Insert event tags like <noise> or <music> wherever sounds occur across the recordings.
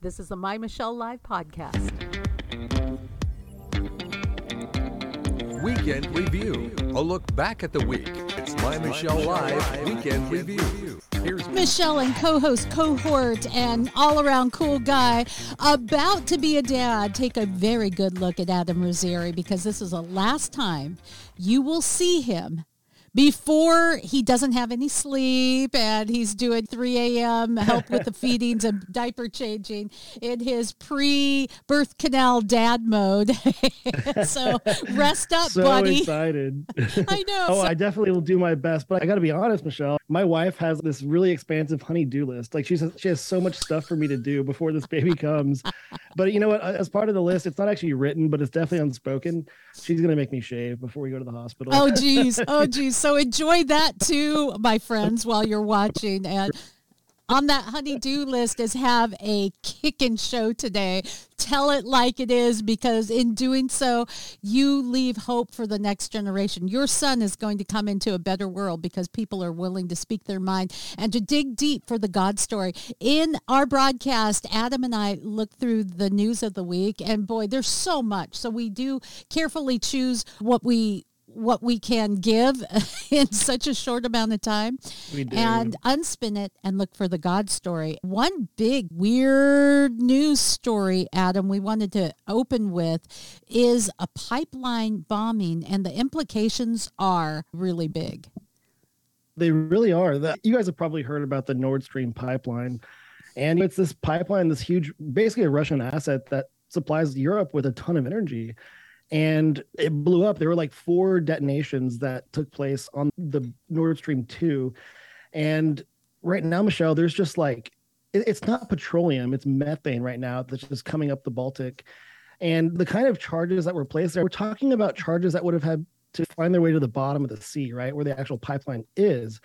This is the My Michelle Live podcast. Weekend Review. A look back at the week. It's My Michelle Live Weekend Review. Here's Michelle and co-host, cohort, and all-around cool guy about to be a dad. Take a very good look at Adam Rosieri because this is the last time you will see him before he doesn't have any sleep and he's doing 3 a.m. help with the <laughs> feedings and diaper changing in his pre-birth canal dad mode. <laughs> so rest up, so buddy. excited. <laughs> I know. oh, So- I definitely will do my best, but I got to be honest, Michelle. My wife has this really expansive honey-do list. Like she's she has so much stuff for me to do before this baby comes. but you know what? As part of the list, it's not actually written, but it's definitely unspoken. She's gonna make me shave before we go to the hospital. Oh geez, oh geez. So enjoy that too, my friends, while you're watching. And on that honey-do list is have a kicking show today. Tell it like it is, because in doing so, you leave hope for the next generation. Your son is going to come into a better world because people are willing to speak their mind and to dig deep for the God story. In our broadcast, Adam and I look through the news of the week, and boy, there's so much. So we do carefully choose what we what we can give <laughs> in such a short amount of time We do. and unspin it and look for the God story. One big weird news story, Adam, we wanted to open with is a pipeline bombing, and the implications are really big. They really are. That you guys have probably heard about the Nord Stream pipeline, and it's this pipeline, this huge, basically a Russian asset that supplies Europe with a ton of energy. And it blew up. There were like four detonations that took place on the Nord Stream two, and right now, Michelle, there's just like it- it's not petroleum, it's methane right now that's just coming up the Baltic. And the kind of charges that were placed there, we're talking about charges that would have had to find their way to the bottom of the sea, right, where the actual pipeline is.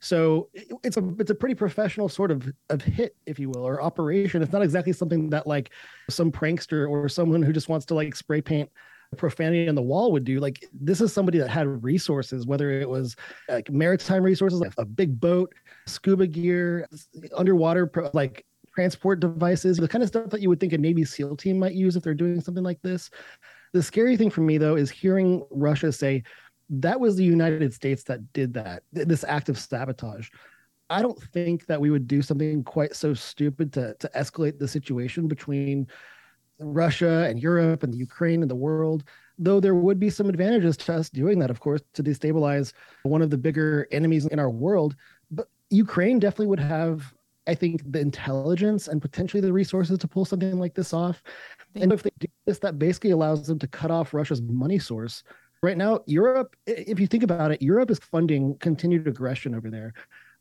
So it's a it's a pretty professional sort of of hit, if you will, or operation. It's not exactly something that like some prankster or someone who just wants to like spray paint profanity on the wall would do. Like this is somebody that had resources, whether it was like maritime resources, like a big boat, scuba gear, underwater like transport devices, the kind of stuff that you would think a Navy SEAL team might use if they're doing something like this. The scary thing for me though is hearing Russia say that was the United States that did that, this act of sabotage. I don't think that we would do something quite so stupid to to escalate the situation between Russia and Europe and the Ukraine and the world. Though there would be some advantages to us doing that, of course, to destabilize one of the bigger enemies in our world. But Ukraine definitely would have, I think, the intelligence and potentially the resources to pull something like this off. And if they do this, that basically allows them to cut off Russia's money source. Right now, Europe, if you think about it, Europe is funding continued aggression over there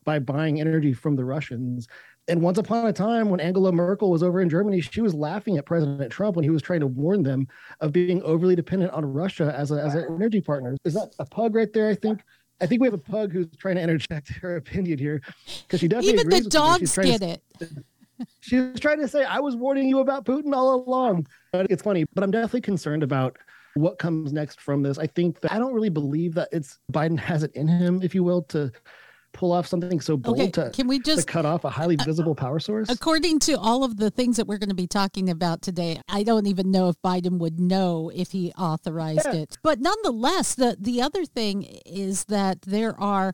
by buying energy from the Russians. And once upon a time, when Angela Merkel was over in Germany, she was laughing at President Trump when he was trying to warn them of being overly dependent on Russia as a, as an energy partner. Is that a pug right there? I think. I think we have a pug who's trying to interject <laughs> her opinion here because she definitely Even the agrees with me. She's dogs trying to it. <laughs> she was trying to say, I was warning you about Putin all along. But it's funny, but I'm definitely concerned about what comes next from this. I think that I don't really believe that it's Biden has it in him, if you will, to pull off something so bold Okay, to, can we just cut off a highly uh, visible power source. According to all of the things that we're going to be talking about today, I don't even know if Biden would know if he authorized Yeah. it. But nonetheless, the the other thing is that there are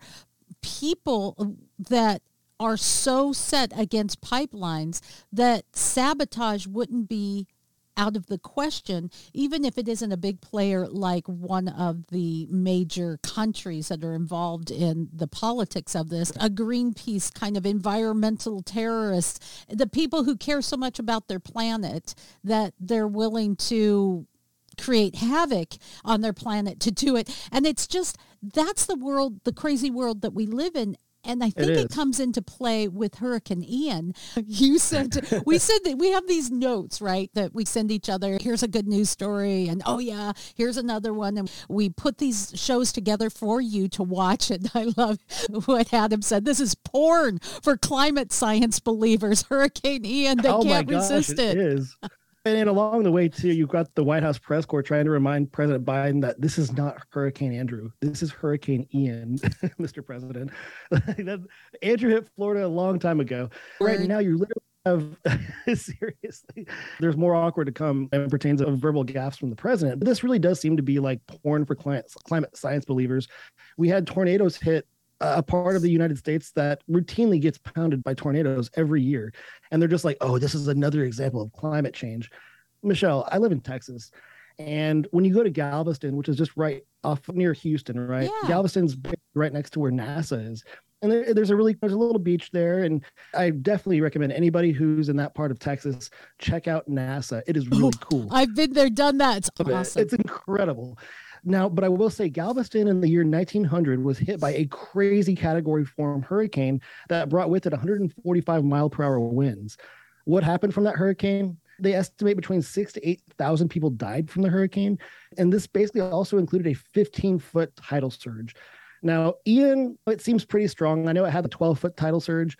people that are so set against pipelines that sabotage wouldn't be out of the question, even if it isn't a big player like one of the major countries that are involved in the politics of this, a Greenpeace kind of environmental terrorist, the people who care so much about their planet that they're willing to create havoc on their planet to do it. And it's just, that's the world, the crazy world that we live in. And I think it comes into play with Hurricane Ian. <laughs> You said, we said that we have these notes, right? That we send each other. Here's a good news story. And oh, yeah, here's another one. And we put these shows together for you to watch. And I love what Adam said. This is porn for climate science believers. Hurricane Ian, they oh can't gosh, resist it. it is. And, along the way too, you've got the White House press corps trying to remind President Biden that this is not Hurricane Andrew. This is Hurricane Ian, <laughs> Mr. President. <laughs> Andrew hit Florida a long time ago. Right now, you're literally have <laughs> seriously there's more awkward to come and pertains of verbal gaffes from the president but this really does seem to be like porn for climate, climate science believers we had tornadoes hit a part of the united states that routinely gets pounded by tornadoes every year and they're just like oh this is another example of climate change michelle i live in texas and when you go to galveston which is just right off near houston right Yeah. galveston's right next to where nasa is and there, there's a really there's a little beach there and i definitely recommend anybody who's in that part of texas check out nasa it is really <laughs> cool I've been there, done that. It's awesome. It's incredible. Now, but I will say Galveston in the year 1900 was hit by a crazy category form hurricane that brought with it 145 mile per hour winds. What happened from that hurricane? They estimate between six to 8,000 people died from the hurricane. And this basically also included a 15 foot tidal surge. Now, Ian, it seems pretty strong. I know it had the 12 foot tidal surge,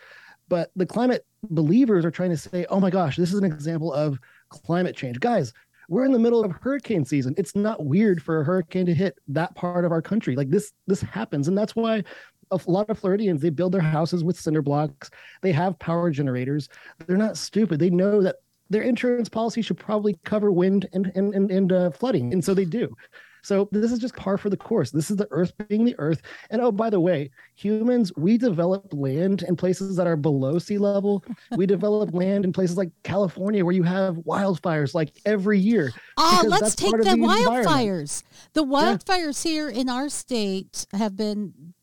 but the climate believers are trying to say, oh my gosh, this is an example of climate change. Guys, we're in the middle of hurricane season. It's not weird for a hurricane to hit that part of our country. Like this, this happens, and that's why a lot of Floridians they build their houses with cinder blocks. They have power generators. They're not stupid. They know that their insurance policy should probably cover wind and and and, and uh, flooding, and so they do. So this is just par for the course. This is the earth being the earth. And oh, by the way, humans, we develop land in places that are below sea level. <laughs> we develop land in places like California where you have wildfires like every year. Ah, let's take of the wildfires. The wildfires here in our state have been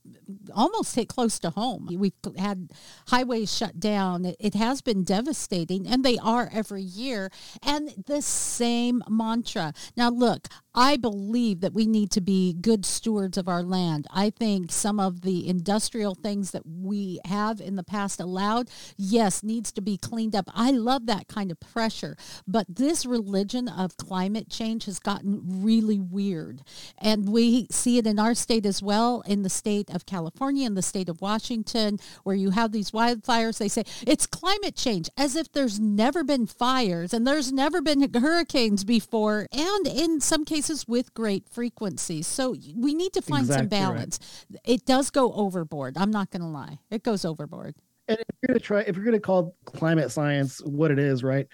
almost hit close to home. We've had highways shut down. It, has been devastating, and they are every year. And the same mantra. Now, look, I believe that we need to be good stewards of our land. I think some of the industrial things that we have in the past allowed, yes, needs to be cleaned up. I love that kind of pressure. But this religion of climate change has gotten really weird. And we see it in our state as well, in the state of California, in the state of Washington, where you have these wildfires. They say it's climate change, as if there's never been fires and there's never been hurricanes before, and in some cases with great frequency. So we need to find some Exactly right. balance. It does go overboard. I'm not going to lie. It goes overboard. And if you're gonna try, if you're gonna call climate science what it is, right?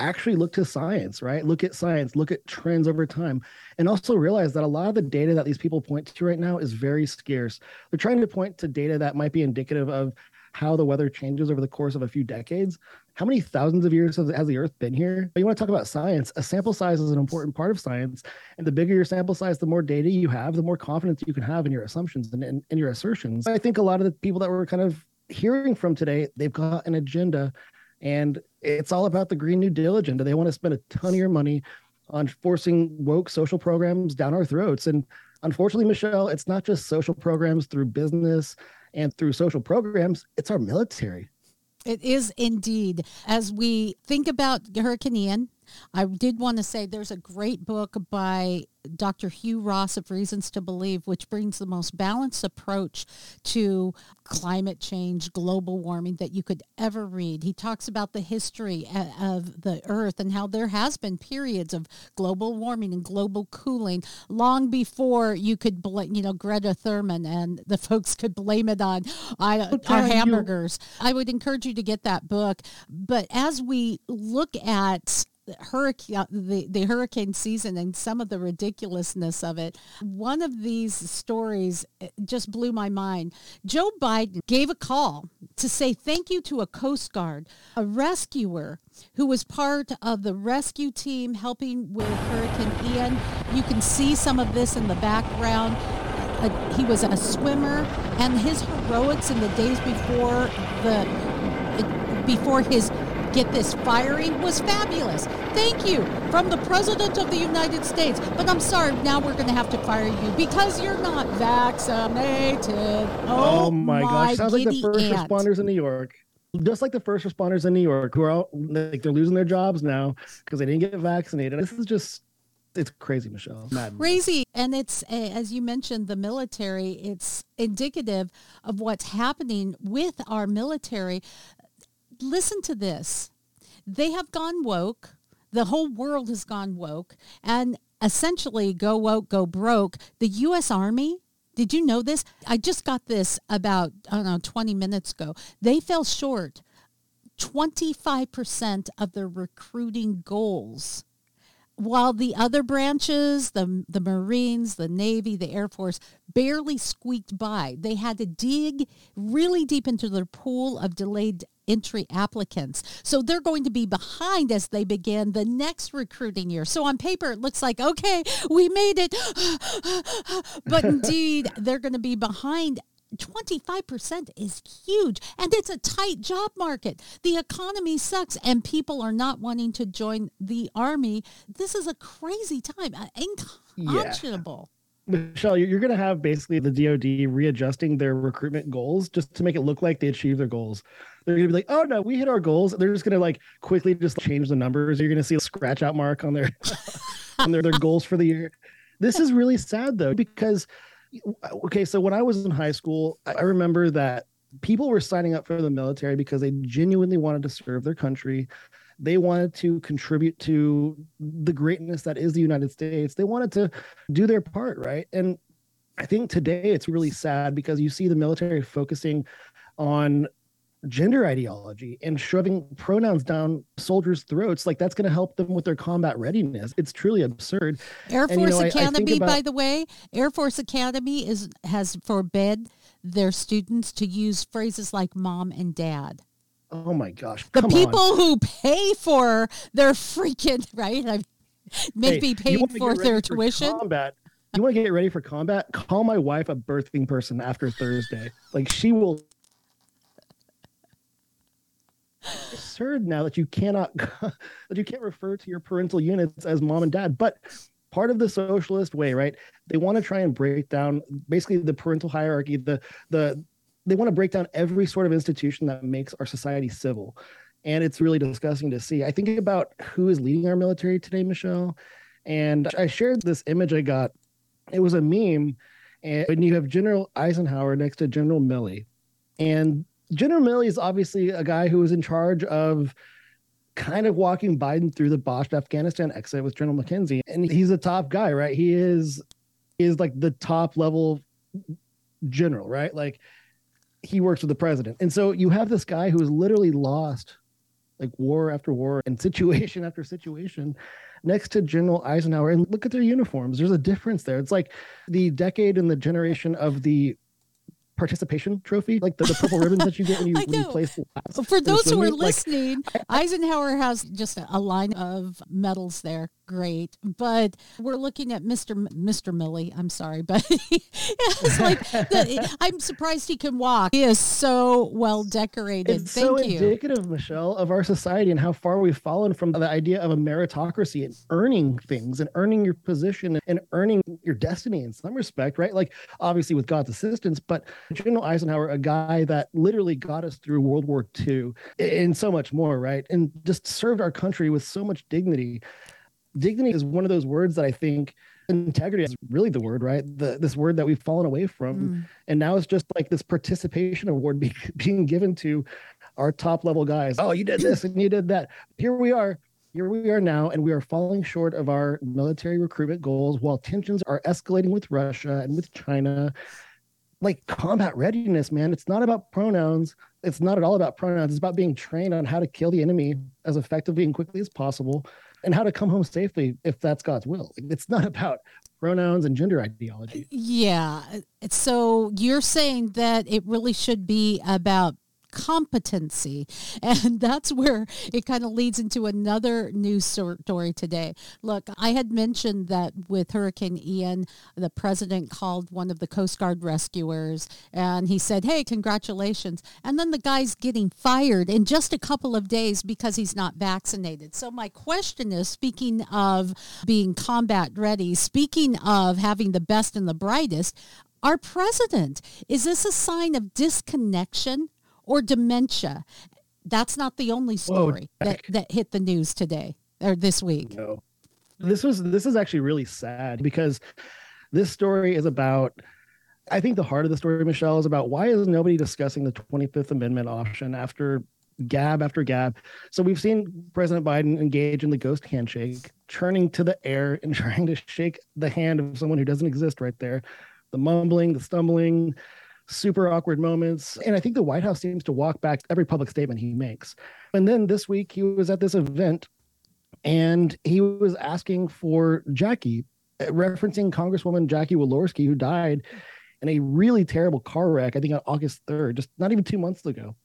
Actually look to science, right? Look at science, look at trends over time, and also realize that a lot of the data that these people point to right now is very scarce. They're trying to point to data that might be indicative of how the weather changes over the course of a few decades. How many thousands of years has, the Earth been here? But you want to talk about science? A sample size is an important part of science, and the bigger your sample size, the more data you have, the more confidence you can have in your assumptions and, and, and your assertions. I think a lot of the people that we're kind of hearing from today, they've got an agenda, and it's all about the Green New Deal agenda. They want to spend a ton of your money on forcing woke social programs down our throats. And unfortunately, Michelle, it's not just social programs through business and through social programs, it's our military. It is indeed. As we think about Hurricane Ian, I did want to say there's a great book by Dr. Hugh Ross of Reasons to Believe, which brings the most balanced approach to climate change, global warming that you could ever read. He talks about the history uh, of the earth and how there has been periods of global warming and global cooling long before you could, bl- you know, Greta Thurman and the folks could blame it on I, our tell you- hamburgers. I would encourage you to get that book. But as we look at hurricane the, the hurricane season and some of the ridiculousness of it one of these stories eh, just blew my mind. Joe biden gave a call to say thank you to a coast guard a rescuer who was part of the rescue team helping with hurricane ian. You can see some of this in the background. Uh, he was a swimmer and his heroics in the days before the before his get this firing was fabulous thank you from the president of the united states but i'm sorry now we're going to have to fire you because you're not vaccinated oh, Oh, my, gosh. Sounds like the giddy first aunt. responders in New York. Just like the first responders in New York who are all, like they're losing their jobs now because they didn't get vaccinated. This is just it's crazy, Michelle. Madness. crazy and it's uh, as you mentioned the military it's indicative of what's happening with our military listen to this. They have gone woke. The whole world has gone woke. And essentially go woke go broke. The us army did you know this? I just got this about i don't know 20 minutes ago. They fell short 25% of their recruiting goals while the other branches, the the Marines, the Navy, the Air Force, barely squeaked by. They had to dig really deep into their pool of delayed entry applicants. So they're going to be behind as they begin the next recruiting year. So on paper, it looks like, okay, we made it. <gasps> but <laughs> indeed, they're going to be behind 25% is huge and it's a tight job market. The economy sucks and people are not wanting to join the army. This is a crazy time, uh, unconscionable. Yeah. Michelle, you're going to have basically the DoD readjusting their recruitment goals just to make it look like they achieved their goals. They're going to be like, "Oh no, we hit our goals." They're just going to like quickly just change the numbers. You're going to see a scratch out mark on their <laughs> on their, their goals for the year. This is really sad though because okay, so when I was in high school, I remember that people were signing up for the military because they genuinely wanted to serve their country. They wanted to contribute to the greatness that is the United States. They wanted to do their part, right? And I think today it's really sad because you see the military focusing on gender ideology and shoving pronouns down soldiers' throats like that's going to help them with their combat readiness. It's truly absurd. Air Force and, you know, Academy, I, I about, by the way, Air Force Academy is has forbid their students to use phrases like "mom" and "dad." Oh my gosh! The people on. who pay for their freaking <laughs> right, I maybe hey, paid for their for tuition. Combat, you want to get ready for combat? Call my wife a birthing person after Thursday. Like she will absurd now that you cannot <laughs> that you can't refer to your parental units as mom and dad but part of the socialist way right? They want to try and break down basically the parental hierarchy the the they want to break down every sort of institution that makes our society civil. And it's really disgusting to see. I think about who is leading our military today michelle and i shared this image i got. It was a meme and you have general eisenhower next to general milley. And General Milley is obviously a guy who was in charge of kind of walking Biden through the botched Afghanistan exit with General McKenzie. And he's a top guy, right? He is is like the top level general, right? Like he works with the president. And so you have this guy who is literally lost like war after war and situation <laughs> after situation next to General Eisenhower. And look at their uniforms. There's a difference there. It's like the decade and the generation of the participation trophy, like the, the purple ribbons that you get when you, <laughs> when you place For those who are listening, like, Eisenhower has just a line of medals there great. But we're looking at Mr. M- Mr. Milley. I'm sorry, but <laughs> it's like the, <laughs> I'm surprised he can walk. He is so well decorated. It's Thank so you. indicative, Michelle, of our society and how far we've fallen from the idea of a meritocracy and earning things and earning your position and earning your destiny in some respect, right? Like obviously with God's assistance, but General Eisenhower, a guy that literally got us through World War II and so much more, right? And just served our country with so much dignity dignity is one of those words that I think integrity is really the word, right? The, this word that we've fallen away from. Mm. And now it's just like this participation award be, <laughs> being given to our top level guys. Oh, you did this and you did that. Here we are. Here we are now, and we are falling short of our military recruitment goals while tensions are escalating with Russia and with China. Like combat readiness, man. It's not about pronouns. It's not at all about pronouns. It's about being trained on how to kill the enemy as effectively and quickly as possible and how to come home safely if that's God's will. It's not <laughs> about pronouns and gender ideology. Yeah. So you're saying that it really should be about competency. <laughs> And that's where it kind of leads into another news story today. Look, I had mentioned that with Hurricane Ian, the president called one of the Coast Guard rescuers and he said, Hey, congratulations. And then the guy's getting fired in just a couple of days because he's not vaccinated. So my question is speaking of being combat ready, speaking of having the best and the brightest, our president, is this a sign of disconnection or dementia. That's not the only story Whoa, that, that hit the news today or this week. No. This was this is actually really sad because this story is about I think the heart of the story, Michelle, is about why is nobody discussing the 25th Amendment option after gab after gab. So we've seen President Biden engage in the ghost handshake, turning to the air <laughs> and trying to shake the hand of someone who doesn't exist right there. The mumbling, the stumbling, super awkward moments. And I think the White House seems to walk back every public statement he makes. And then this week he was at this event and he was asking for Jackie, uh, referencing Congresswoman Jackie Walorski, who died in a really terrible car wreck, I think on August 3rd, just not even two months ago.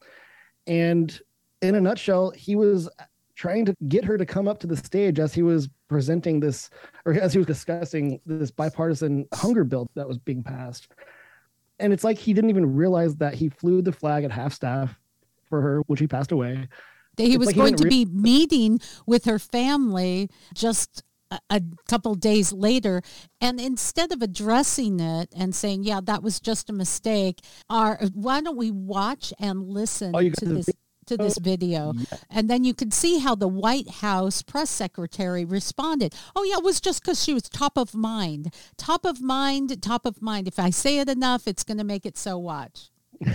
And in a nutshell, he was trying to get her to come up to the stage as he was presenting this, or as he was discussing this bipartisan hunger bill that was being passed. And it's like he didn't even realize that he flew the flag at half staff for her when she passed away. That He It's was like he going to didn't be meeting with her family just a, a couple days later. And instead of addressing it and saying, yeah, that was just a mistake, our, why don't we watch and listen Oh, to this? To oh, this video, and then you can see how the White House press secretary responded. Oh, yeah, it was just because she was top of mind. Top of mind, top of mind. If I say it enough, it's going to make it so. Watch. <laughs>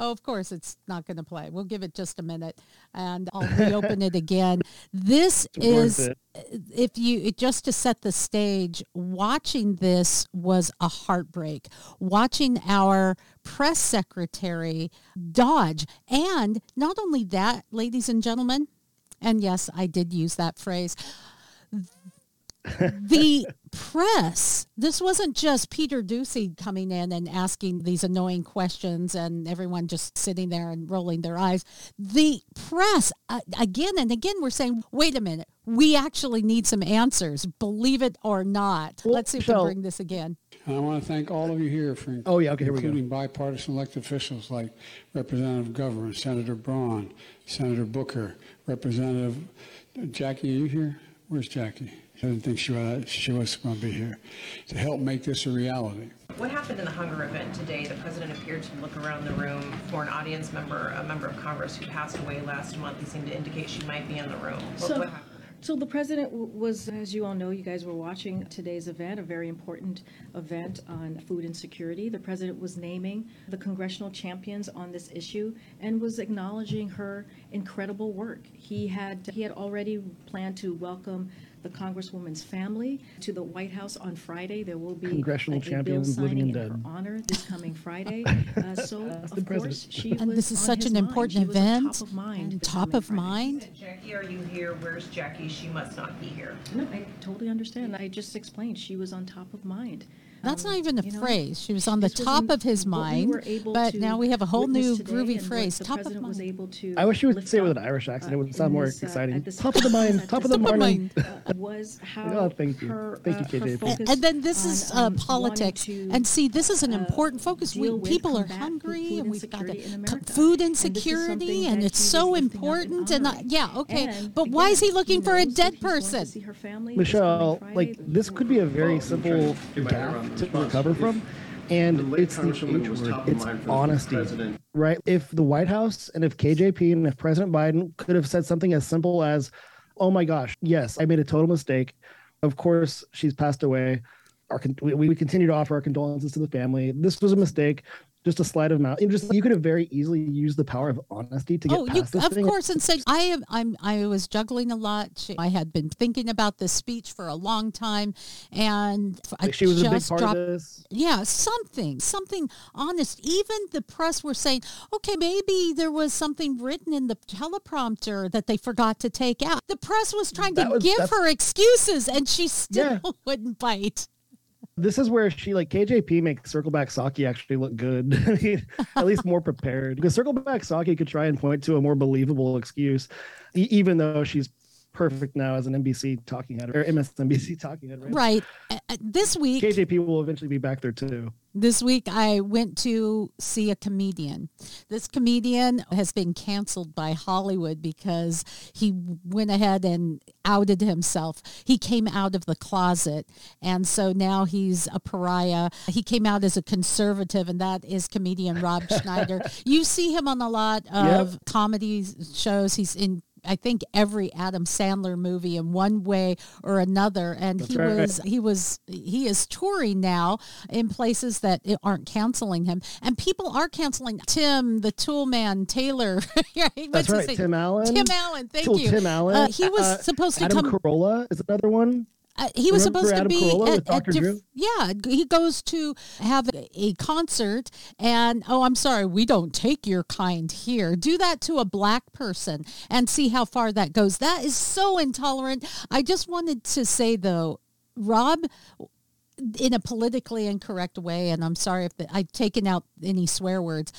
Oh, of course, it's not going to play. We'll give it just a minute, and I'll reopen it again. This <laughs> It's is, uh, if you just to set the stage, watching this was a heartbreak. Watching our press secretary dodge, and not only that, ladies and gentlemen, and yes, I did use that phrase the <laughs> press, this wasn't just Peter Doocy coming in and asking these annoying questions and everyone just sitting there and rolling their eyes. The press, uh, again and again, we're saying, wait a minute, we actually need some answers, believe it or not. Well, Let's see if we Michelle- bring this again. I want to thank all of you here for Oh, yeah, okay, here we go. including bipartisan elected officials like Representative McGovern, Senator Braun, Senator Booker, Representative Jackie. Are you here? Where's Jackie? I didn't think she was, she was going to be here to help make this a reality. What happened in the hunger event today? The president appeared to look around the room for an audience member, a member of Congress who passed away last month. He seemed to indicate she might be in the room. What, So, what happened? so the president was, as you all know, you guys were watching today's event, a very important event on food insecurity. The president was naming the congressional champions on this issue and was acknowledging her incredible work. He had he had already planned to welcome the congresswoman's family to the White House on Friday. There will be Congressional a, a bill champions, living signing and in her honor this coming Friday. <laughs> Uh, so the of course president. she And was this is on such his an mind. important was on event. top of mind. and this top coming of Friday. mind. Jackie, are you here? Where's Jackie? She must not be here. No, I totally understand. I just explained she was on top of mind. That's Um, not even a you know, phrase. She was on the top of his what we mind, but now we have a whole new groovy phrase, top of president was mind. able to I wish you would say it with an Irish accent. It uh, would sound more this, uh, exciting. at Top of the mind, top of the Top mind. uh, was <laughs> how Oh, thank you. her, Thank you, uh, her KJP. and then this is on, uh, um, politics. And see, this is an uh, important focus. We, people are hungry, and we've got to insecurity in co- America. food And this is insecurity, and it's so lifting up and important. And yeah, okay, but why is he looking for a dead he's going to person? see her family this coming Michelle, like this could be a very simple gap to recover from, and it's the H word. It's mind for the honesty, right? If the White House and if KJP and if President Biden could have said something as simple as, "Oh my gosh, yes, I made a total mistake. Of course, she's passed away. Our we, we continue to offer our condolences to the family. This was a mistake." Just a sleight of mouth. You just you could have very easily used the power of honesty to get Oh, you past this of thing. course, and said I am. I'm. I was juggling a lot. I had been thinking about this speech for a long time, and I Like, she was a big just part dropped. of this. Yeah, something, something honest. Even the press were saying, okay, maybe there was something written in the teleprompter that they forgot to take out. The press was trying to was- give her excuses, and she still Yeah. <laughs> wouldn't bite. This is where she like KJP makes Circleback Psaki actually look good. <laughs> At least more prepared. Because Circleback Psaki could try and point to a more believable excuse, e- even though she's perfect now as an NBC talking head or MSNBC <laughs> talking head. Right. Right. Uh, This week, KJP will eventually be back there too. This week, I went to see a comedian. This comedian has been canceled by Hollywood because he went ahead and outed himself. He came out of the closet, and so now he's a pariah. He came out as a conservative, and that is comedian Rob <laughs> Schneider. You see him on a lot of comedy shows. He's in I think every Adam Sandler movie in one way or another. And he right. was he was he is touring now in places that aren't canceling him, and people are canceling Tim, the Tool Man, Taylor. <laughs> right? That's right. Tim Allen. Tim Allen. Thank Tool you. Tim Allen. Uh, he was Uh, supposed to Adam come. Carolla is another one. Uh, he was Remember supposed Adam to be Carolla at, at Dr. diff- Drew? yeah he goes to have a concert and oh i'm sorry we don't take your kind here do that to a black person and see how far that goes that is so intolerant i just wanted to say though rob in a politically incorrect way and i'm sorry if the, i've taken out any swear words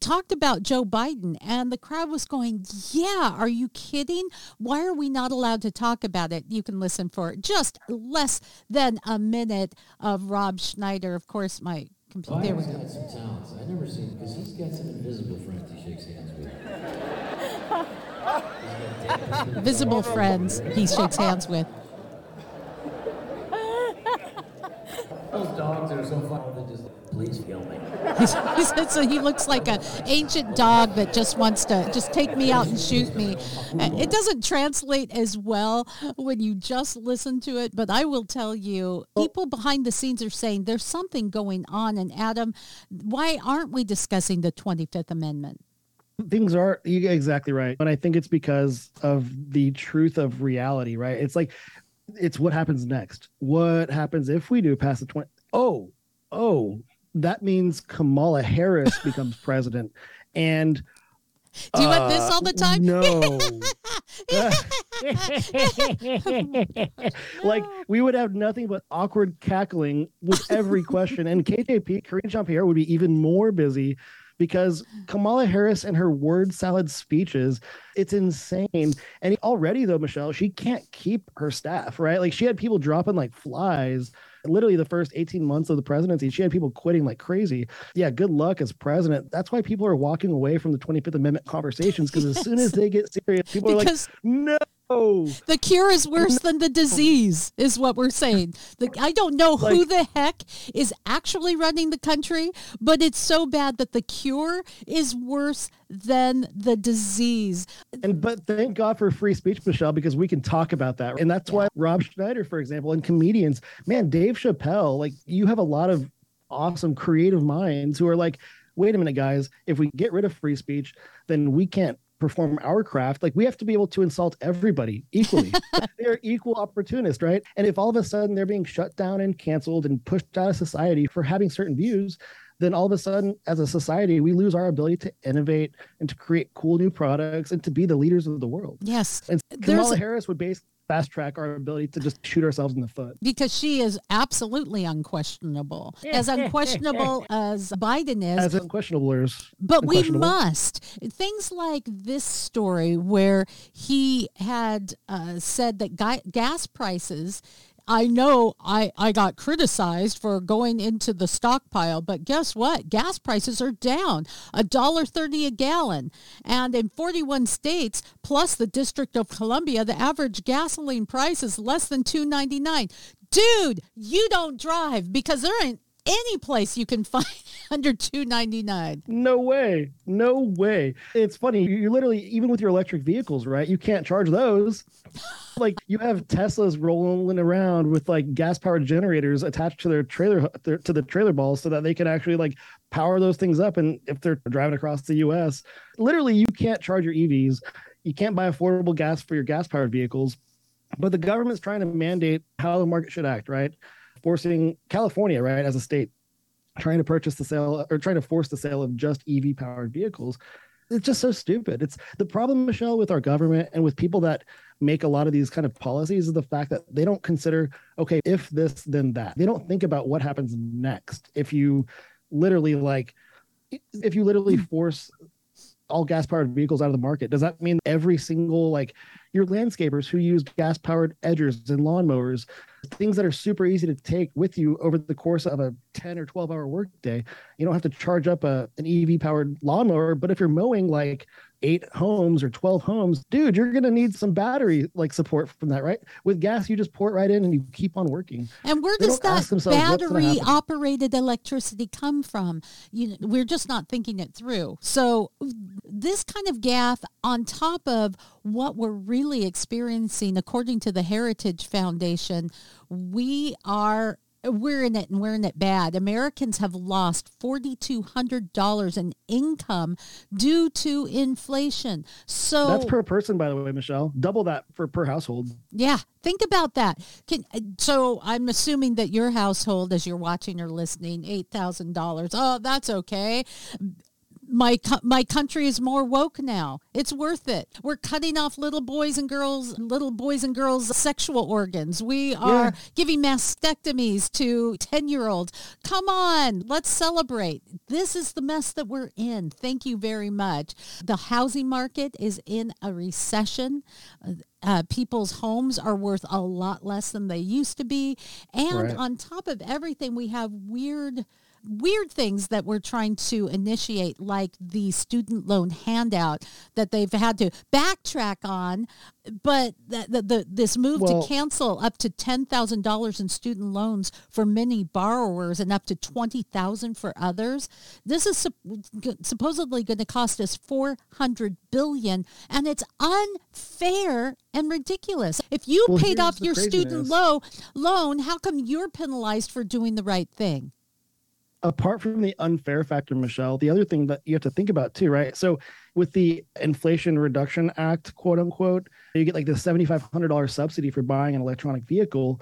talked about Joe Biden and the crowd was going, "Yeah, are you kidding? Why are we not allowed to talk about it?" You can listen for just less than a minute of Rob Schneider. Of course, my computer. There we go. got some talents. I never seen because he's got some invisible friends he shakes hands with. <laughs> Visible friends he shakes hands with. Those dogs are so fun, they just please kill me. He's, he's, so he looks like an ancient dog that just wants to just take me out and shoot me. It doesn't translate as well when you just listen to it, but I will tell you, people behind the scenes are saying there's something going on. And Adam, why aren't we discussing the 25th Amendment? things are you're exactly right and i think it's because of the truth of reality right it's like it's what happens next what happens if we do pass the 20 oh oh that means kamala harris <laughs> becomes president and Do you want this uh, all the time? no <laughs> like we would have nothing but awkward cackling with every question and kjp Karine jean-pierre would be even more busy because kamala harris and her word salad speeches it's insane. And already though michelle she can't keep her staff right? Like she had people dropping like flies literally the first 18 months of the presidency. She had people quitting like crazy. Yeah good luck as president. That's why people are walking away from the 25th amendment conversations because as soon as they get serious people Because- are like <laughs> no Oh. The cure is worse than the <laughs> disease, is what we're saying. The, I don't know who Like- the heck is actually running the country, but it's so bad that the cure is worse than the disease. And but thank God for free speech, Michelle, because we can talk about that. And that's why Rob Schneider, for example, and comedians, man, Dave Chappelle, like you have a lot of awesome creative minds who are like, wait a minute, guys, if we get rid of free speech, then we can't perform our craft. Like we have to be able to insult everybody equally. <laughs> they're equal opportunists, right? And if all of a sudden they're being shut down and canceled and pushed out of society for having certain views, then all of a sudden, as a society, we lose our ability to innovate and to create cool new products and to be the leaders of the world. Yes. And There's Kamala a- Harris would basically fast track our ability to just shoot ourselves in the foot. Because she is absolutely unquestionable, as unquestionable <laughs> as Biden is. As unquestionablers. But we must. Things like this story where he had uh, said that ga- gas prices. I know I, I got criticized for going into the stockpile, but guess what? Gas prices are down a dollar thirty a gallon, and in forty one states plus the District of Columbia, the average gasoline price is less than two ninety nine. Dude, you don't drive because there ain't any place you can <laughs> find under two ninety nine. No way. No way. It's funny. You literally, even with your electric vehicles, right? You can't charge those. <laughs> like you have Teslas rolling around with like gas powered generators attached to their trailer their, to the trailer balls so that they can actually like power those things up. And if they're driving across the US, literally you can't charge your EVs. You can't buy affordable gas for your gas powered vehicles. But the government's trying to mandate how the market should act, right? Forcing California, right, as a state, trying to purchase the sale or trying to force the sale of just EV powered vehicles. It's just so stupid. It's the problem, Michelle, with our government and with people that make a lot of these kind of policies is the fact that they don't consider, okay, if this, then that. They don't think about what happens next. If you literally like, if you literally hmm. force all gas powered vehicles out of the market, does that mean every single like your landscapers who use gas powered edgers and lawnmowers, things that are super easy to take with you over the course of a 10 or 12 hour workday, you don't have to charge up a, an EV powered lawnmower. But if you're mowing like eight homes or 12 homes, dude, you're going to need some battery like support from that, right? With gas, you just pour it right in and you keep on working. And where does that themselves what's gonna battery operated electricity come from? You know, we're just not thinking it through. So this kind of gaffe on top of what we're really experiencing according to the Heritage Foundation, we are we're in it and we're in it bad. Americans have lost $4,200 in income due to inflation. So That's per person, by the way, Michelle. Double that for per household. yeah, think about that. Can, so I'm assuming that your household, as you're watching or listening, eight thousand dollars. Oh, that's okay. My co- my country is more woke now. It's worth it. We're cutting off little boys and girls, little boys and girls' sexual organs. We are Yeah. giving mastectomies to ten year olds. Come on, let's celebrate. This is the mess that we're in. Thank you very much. The housing market is in a recession uh, people's homes are worth a lot less than they used to be. And Right. on top of everything, we have weird weird things that we're trying to initiate like the student loan handout that they've had to backtrack on but the, the, the this move Well- to cancel up to $10,000 in student loans for many borrowers and up to 20,000 for others. This is g- supposedly going to cost us $400 billion, and it's unfair and ridiculous. If you Well, paid off your student craziness. loan loan how come you're penalized for doing the right thing apart from the unfair factor, Michelle, the other thing that you have to think about too, right? So with the Inflation Reduction Act, quote unquote, you get like the $7,500 subsidy for buying an electronic vehicle,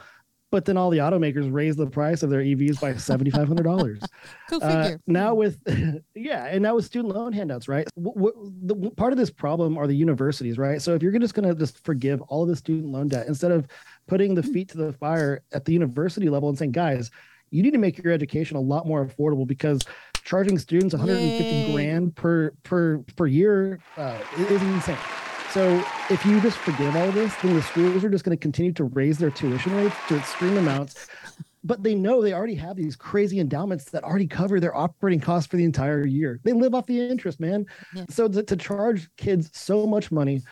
but then all the automakers raise the price of their EVs by $7,500. <laughs> go Uh, figure now with <laughs> yeah and now with student loan handouts right w- w- the part of this problem are the universities right so if you're just going to just forgive all of the student loan debt instead of putting the feet to the fire at the university level and saying guys you need to make your education a lot more affordable because charging students 150 Yay. grand per per per year uh, is insane so if you just forgive all this then the schools are just going to continue to raise their tuition rates to extreme amounts but they know they already have these crazy endowments that already cover their operating costs for the entire year. They live off the interest, man. Yeah. So to, to charge kids so much money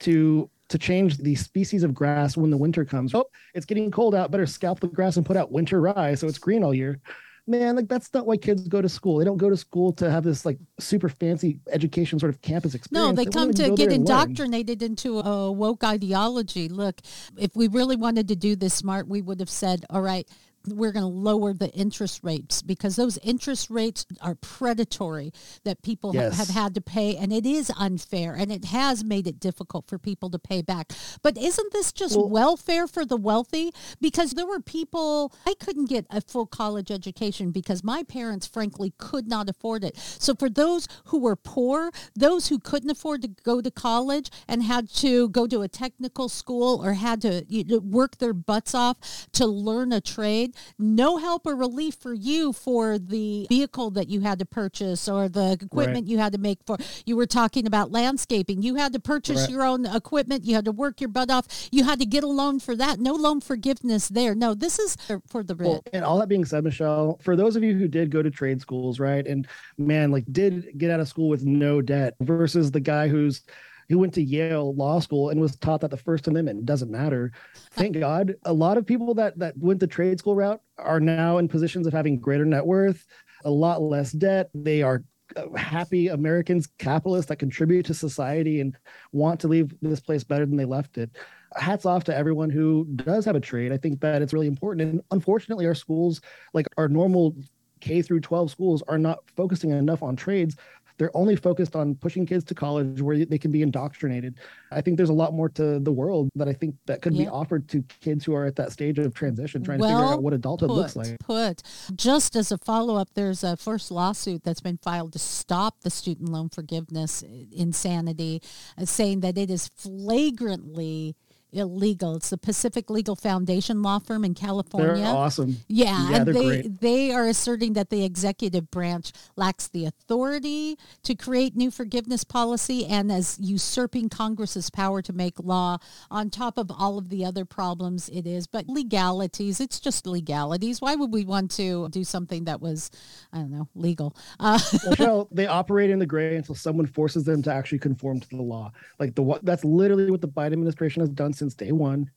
to to change the species of grass when the winter comes. Oh, it's getting cold out. Better scalp the grass and put out winter rye so it's green all year. Man, like that's not why kids go to school. They don't go to school to have this like super fancy education sort of campus experience. No, they come wanna to get there and learn. indoctrinated into a woke ideology. Look, if we really wanted to do this smart, we would have said, all right, we're going to lower the interest rates because those interest rates are predatory that people Yes. have had to pay and it is unfair and it has made it difficult for people to pay back. But isn't this just Well- welfare for the wealthy? Because there were people I couldn't get a full college education because my parents frankly could not afford it. So for those who were poor, those who couldn't afford to go to college and had to go to a technical school or had to you know, work their butts off to learn a trade, no help or relief for you for the vehicle that you had to purchase or the equipment you had to make for you were talking about landscaping. You had to purchase Right. your own equipment, you had to work your butt off, you had to get a loan for that. No loan forgiveness there. No, this is for the rich. Well, and all that being said, Michelle, for those of you who did go to trade schools, right, and man, like did get out of school with no debt versus the guy who's who went to Yale Law School and was taught that the First Amendment doesn't matter. Thank <laughs> God, a lot of people that that went the trade school route are now in positions of having greater net worth, a lot less debt. They are uh, happy Americans, capitalists that contribute to society and want to leave this place better than they left it hats off to everyone who does have a trade. I think that it's really important. And unfortunately, our schools, like our normal K through 12 schools, are not focusing enough on trades. They're only focused on pushing kids to college where they can be indoctrinated. I think there's a lot more to the world that I think that could be offered to kids who are at that stage of transition, trying to figure out what adulthood looks like. Put just as a follow up, there's a first lawsuit that's been filed to stop the student loan forgiveness insanity, uh, saying that it is flagrantly illegal. It's the Pacific Legal Foundation law firm in California. They're awesome. Yeah, Yeah, and they great. they are asserting that the executive branch lacks the authority to create new forgiveness policy and as usurping Congress's power to make law on top of all of the other problems it is. But legalities, it's just legalities. Why would we want to do something that was, I don't know, legal? Uh, <laughs> Michelle, they operate in the gray until someone forces them to actually conform to the law. Like the that's literally what the Biden administration has done since day one.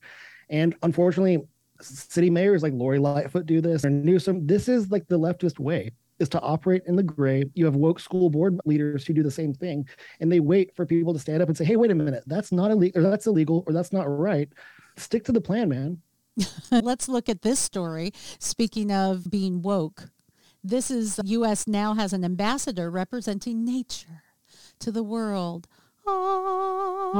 And unfortunately, city mayors like Lori Lightfoot do this and Newsom. This is like the leftist way is to operate in the gray. You have woke school board leaders who do the same thing, and they wait for people to stand up and say, "Hey, wait a minute, that's not illegal, or that's illegal, or that's not right." Stick to the plan, man. <laughs> Let's look at this story. Speaking of being woke, this is U.S. now has an ambassador representing nature to the world. Oh,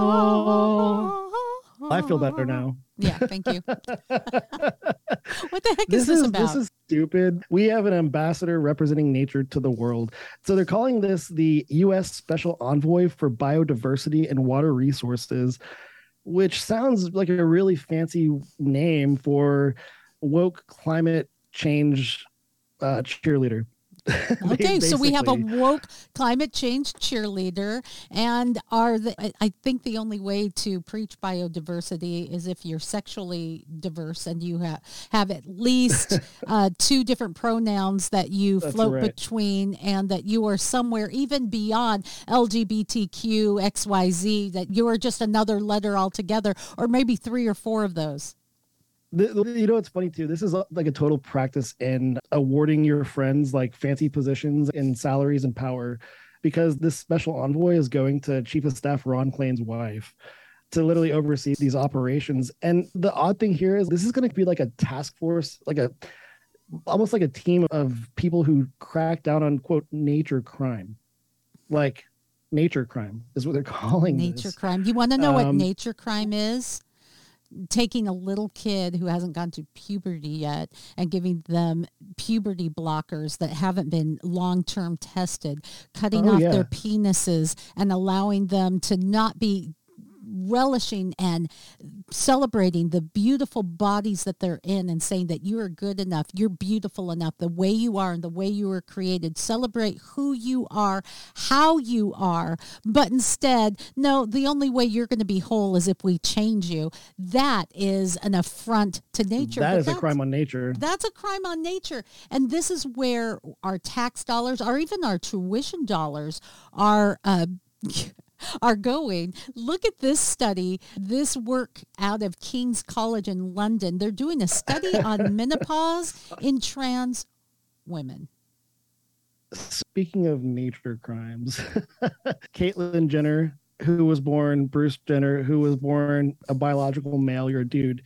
I feel better now. Yeah, thank you. <laughs> what the heck This is this is about? this is stupid. We have an ambassador representing nature to the world. So they're calling this the U.S. Special Envoy for Biodiversity and Water Resources, which sounds like a really fancy name for woke climate change uh, cheerleader. <laughs> Okay, so we have a woke climate change cheerleader, and are the, I- think the only way to preach biodiversity is if you're sexually diverse and you have have at least <laughs> uh, two different pronouns that you That's float right. between, and that you are somewhere even beyond LGBTQ XYZ, that you are just another letter altogether, or maybe three or four of those. You know it's funny too this is like a total practice in awarding your friends like fancy positions and salaries and power because this special envoy is going to chief of staff ron klain's wife to literally oversee these operations and the odd thing here is this is going to be like a task force like a almost like a team of people who crack down on quote nature crime like nature crime is what they're <laughs> calling Nature this. crime. You want to know what Um, nature crime is? Taking a little kid who hasn't gone to puberty yet and giving them puberty blockers that haven't been long term tested, cutting Oh, off yeah. their penises and allowing them to not be relishing and celebrating the beautiful bodies that they're in and saying that you are good enough, you're beautiful enough, the way you are and the way you were created. Celebrate who you are, how you are. But instead, no, the only way you're going to be whole is if we change you. That is an affront to nature. that But is a crime on nature that's a crime on nature. And this is where our tax dollars or even our tuition dollars are uh, are going. Look at this study, this work out of King's College in London. They're doing a study <laughs> on menopause in trans women. Speaking of nature crimes, <laughs> Caitlyn Jenner, who was born Bruce Jenner, who was born a biological male, you're a dude.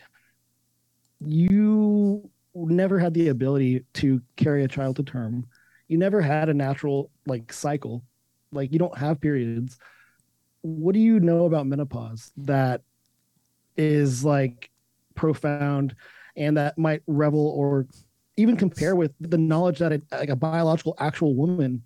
You never had the ability to carry a child to term. You never had a natural like cycle. Like you don't have periods. What do you know about menopause that is like profound and that might revel or even compare with the knowledge that a, like a biological actual woman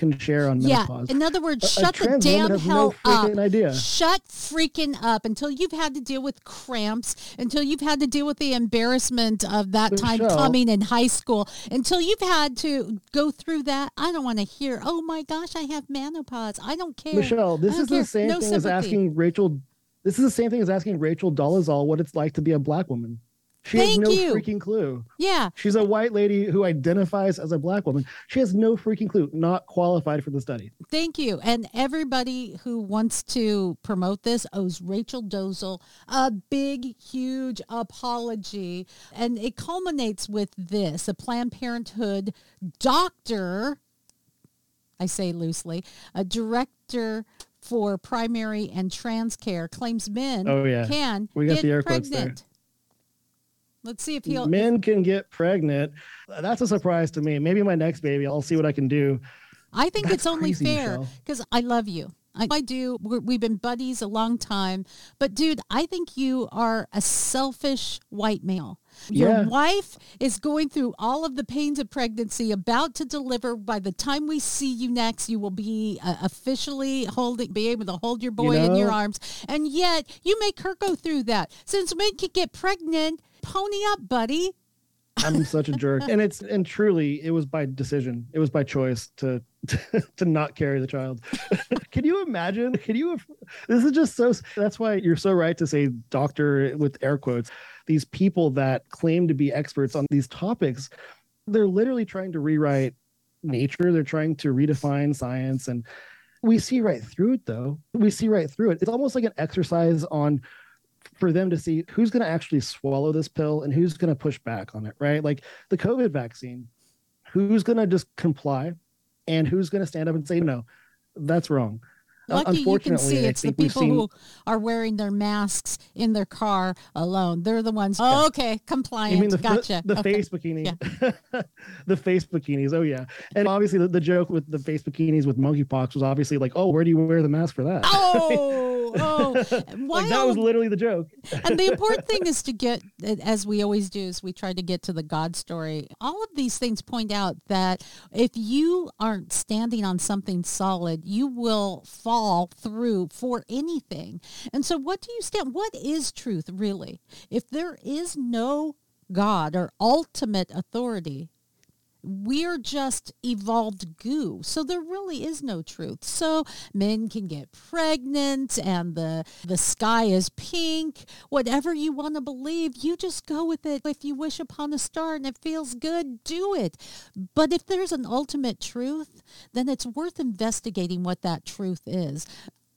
can share on Yeah. In other words, A- a shut the damn has no hell up. idea. Shut freaking up until you've had to deal with cramps, until you've had to deal with the embarrassment of that time coming in high school, until you've had to go through that. I don't want to hear, oh my gosh, I have menopause. I don't care. Michelle, this is the same No thing as asking Rachel. This is the same thing as asking Rachel Dolezal what it's like to be a black woman. She Thank has no you. freaking clue. Yeah. She's a white lady who identifies as a black woman. She has no freaking clue. Not qualified for the study. Thank you. And everybody who wants to promote this owes Rachel Dolezal a big, huge apology. And it culminates with this a Planned Parenthood doctor, I say loosely, a director for primary and trans care claims men Oh, yeah. can We got get the air quotes pregnant. there. Let's see if he'll. Men can get pregnant. That's a surprise to me. Maybe my next baby, I'll see what I can do. I think That's it's only crazy, fair because I love you. I, I do. We're, we've been buddies a long time. But, dude, I think you are a selfish white male. Your Yeah. wife is going through all of the pains of pregnancy, about to deliver. By the time we see you next, you will be uh, officially holding, be able to hold your boy in your arms. And yet, you make her go through that. Since men can get pregnant, pony up, buddy. I'm such a jerk. And it's and truly it was by decision. It was by choice to <laughs> to, not carry the child. <laughs> Can you imagine? Can you this is just so that's why you're so right to say doctor with air quotes. These people that claim to be experts on these topics, they're literally trying to rewrite nature. They're trying to redefine science and we see right through it though. We see right through it. It's almost like an exercise on for them to see who's going to actually swallow this pill and who's going to push back on it, right? Like the COVID vaccine, who's going to just comply and who's going to stand up and say, no, that's wrong. Uh, Lucky you can unfortunately, see I it's the people seen- who are wearing their masks in their car alone. They're the ones. Oh, okay, compliant. You mean the gotcha. the, the Okay. face bikini, yeah. <laughs> the face bikinis? Oh yeah, and obviously the, the joke with the face bikinis with monkeypox was obviously like, oh, where do you wear the mask for that? <laughs> Oh, <laughs> oh. Why like that was literally the joke. <laughs> and the important thing is to <laughs> get, as we always do, is we try to get to the God story. All of these things point out that if you aren't standing on something solid, you will fall through for anything. And so, what do you stand? What is truth really? If there is no God or ultimate authority, we're just evolved goo. So there really is no truth. So men can get pregnant and the the sky is pink. Whatever you want to believe, you just go with it. If you wish upon a star and it feels good, do it. But if there's an ultimate truth, then it's worth investigating what that truth is.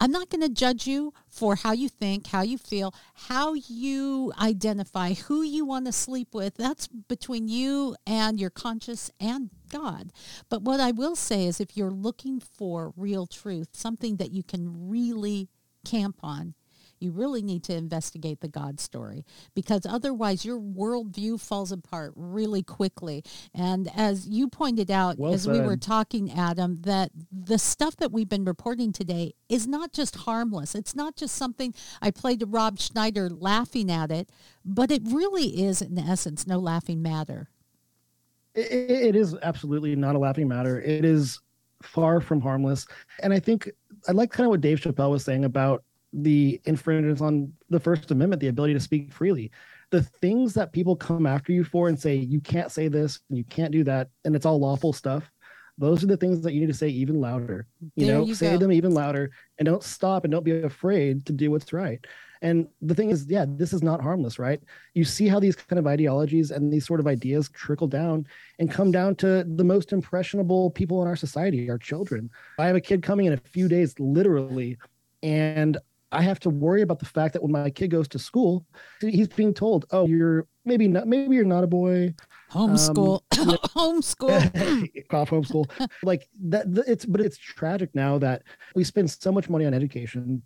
I'm not going to judge you for how you think, how you feel, how you identify, who you want to sleep with. That's between you and your conscious and God. But what I will say is if you're looking for real truth, something that you can really camp on, you really need to investigate the God story because otherwise your worldview falls apart really quickly. And as you pointed out, Well as we were talking, Adam, that the stuff that we've been reporting today is not just harmless. It's not just something I played to Rob Schneider laughing at it, but it really is, in essence, no laughing matter. it, it is absolutely not a laughing matter. It is far from harmless. And I think I like kind of what Dave Chappelle was saying about the infringements on the First Amendment, the ability to speak freely. The things that people come after you for and say, you can't say this and you can't do that, and it's all lawful stuff. Those are the things that you need to say even louder. You There know, you say go. them even louder and don't stop and don't be afraid to do what's right. And the thing is, yeah, this is not harmless, right? You see how these kind of ideologies and these sort of ideas trickle down and come down to the most impressionable people in our society, our children. I have a kid coming in a few days, literally, and I have to worry about the fact that when my kid goes to school, he's being told, "Oh, you're maybe not, maybe you're not a boy." Homeschool. Um, <laughs> Homeschool. <laughs> cough homeschool. Like that it's but it's tragic now that we spend so much money on education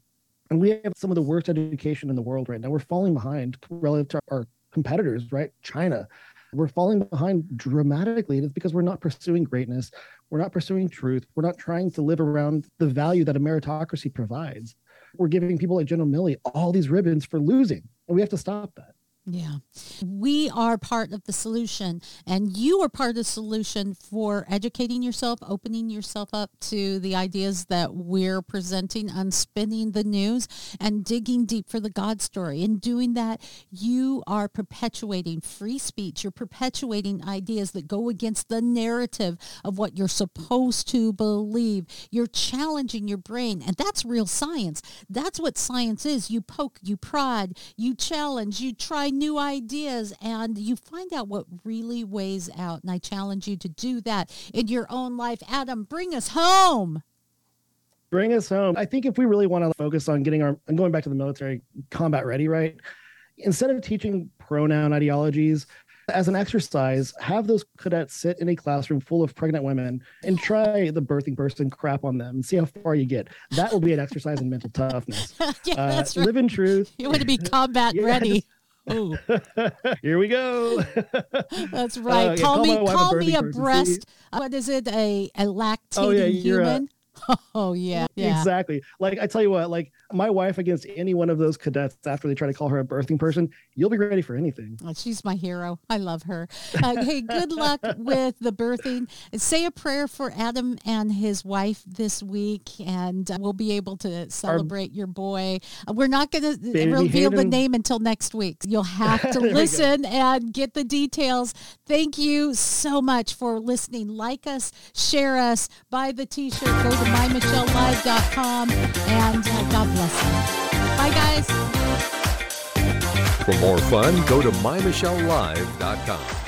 and we have some of the worst education in the world right now. We're falling behind relative to our competitors right? China. We're falling behind dramatically and it's because we're not pursuing greatness. We're not pursuing truth. We're not trying to live around the value that a meritocracy provides we're giving people like general milley all these ribbons for losing. And we have to stop that Yeah. We are part of the solution, and you are part of the solution for educating yourself, opening yourself up to the ideas that we're presenting on spinning the news and digging deep for the God story. In doing that, you are perpetuating free speech. You're perpetuating ideas that go against the narrative of what you're supposed to believe. You're challenging your brain, and that's real science. That's what science is. You poke, you prod, you challenge, you try new ideas, and you find out what really weighs out. And I challenge you to do that in your own life. Adam, bring us home. bring us home. I think if we really want to focus on getting our and going back to the military combat ready, right? Instead of teaching pronoun ideologies as an exercise, have those cadets sit in a classroom full of pregnant women and try the birthing person crap on them and see how far you get. That will be an exercise in mental toughness. <laughs> yeah, Uh, that's right. Live in truth. You want to be <laughs> combat Yeah, ready. Oh, <laughs> Here we go. <laughs> that's right. Uh, yeah, call, call me, call me a breast. uh, What is it? A a lactating Oh, yeah, human. <laughs> Oh yeah, yeah. Exactly. Like I tell you what, like my wife against any one of those cadets after they try to call her a birthing person, you'll be ready for anything. Oh, she's my hero. I love her. Uh, hey, good luck <laughs> with the birthing. Say a prayer for Adam and his wife this week, and uh, we'll be able to celebrate your boy. Uh, we're not going to Baby reveal the name until next week. You'll have to <laughs> There we go. listen and get the details. Thank you so much for listening. Like us, share us, buy the t-shirt, go to mymichellelive.com, and uh, God bless you. Bye, guys. For more fun, go to mymichellelive.com.